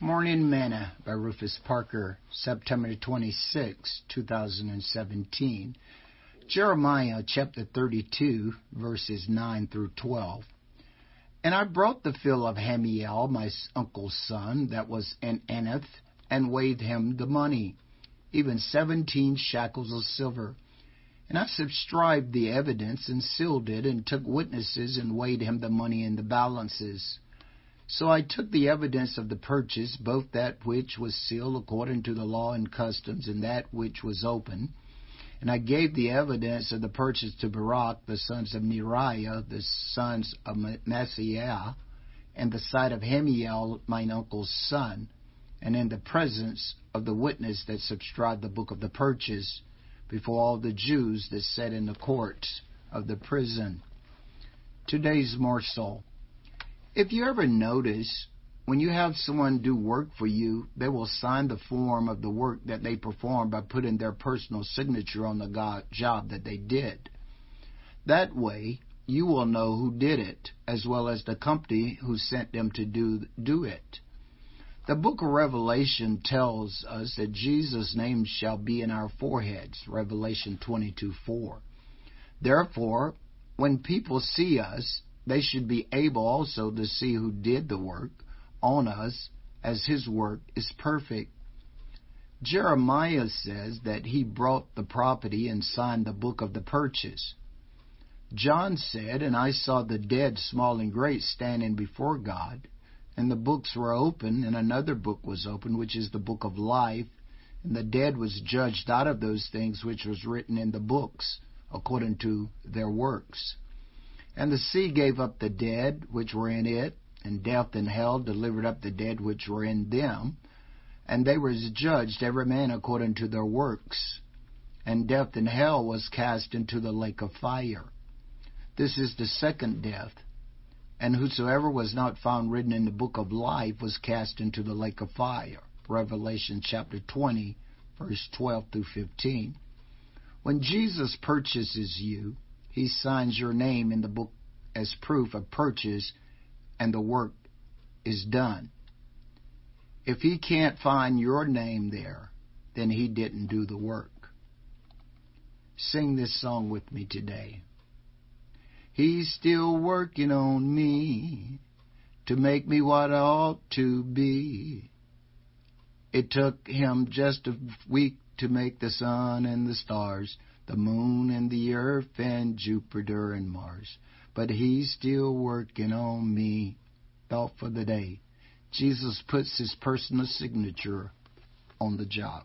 Morning Manna by Rufus Parker, September 26, 2017. Jeremiah chapter 32, verses 9 through 12. And I brought the fill of Hanameel, my uncle's son, that was in Anath, and weighed him the money, even seventeen shekels of silver. And I subscribed the evidence and sealed it, and took witnesses and weighed him the money in the balances. So I took the evidence of the purchase, both that which was sealed according to the law and customs, and that which was open. And I gave the evidence of the purchase to Baruch, the sons of Neriah, the sons of Maaseiah, and the sight of Hanameel, mine uncle's son, and in the presence of the witness that subscribed the book of the purchase, before all the Jews that sat in the courts of the prison. Today's morsel. If you ever notice, when you have someone do work for you, they will sign the form of the work that they perform by putting their personal signature on the job that they did. That way, you will know who did it, as well as the company who sent them to do, do it. The book of Revelation tells us that Jesus' name shall be in our foreheads, Revelation 22 4. Therefore, when people see us, they should be able also to see who did the work on us, as his work is perfect. Jeremiah says that he brought the property and signed the book of the purchase. John said, And I saw the dead, small and great, standing before God, and the books were open, and another book was open, which is the book of life, and the dead was judged out of those things which was written in the books, according to their works. And the sea gave up the dead which were in it, and death and hell delivered up the dead which were in them. And they were judged every man according to their works. And death and hell was cast into the lake of fire. This is the second death. And whosoever was not found written in the book of life was cast into the lake of fire. Revelation chapter 20, verse 12 through 15. When Jesus purchases you, he signs your name in the book as proof of purchase and the work is done. If he can't find your name there, then he didn't do the work. Sing this song with me today. He's still working on me to make me what I ought to be. It took him just a week to make the sun and the stars the moon and the earth and Jupiter and Mars. But he's still working on me. Thought for the day. Jesus puts his personal signature on the job.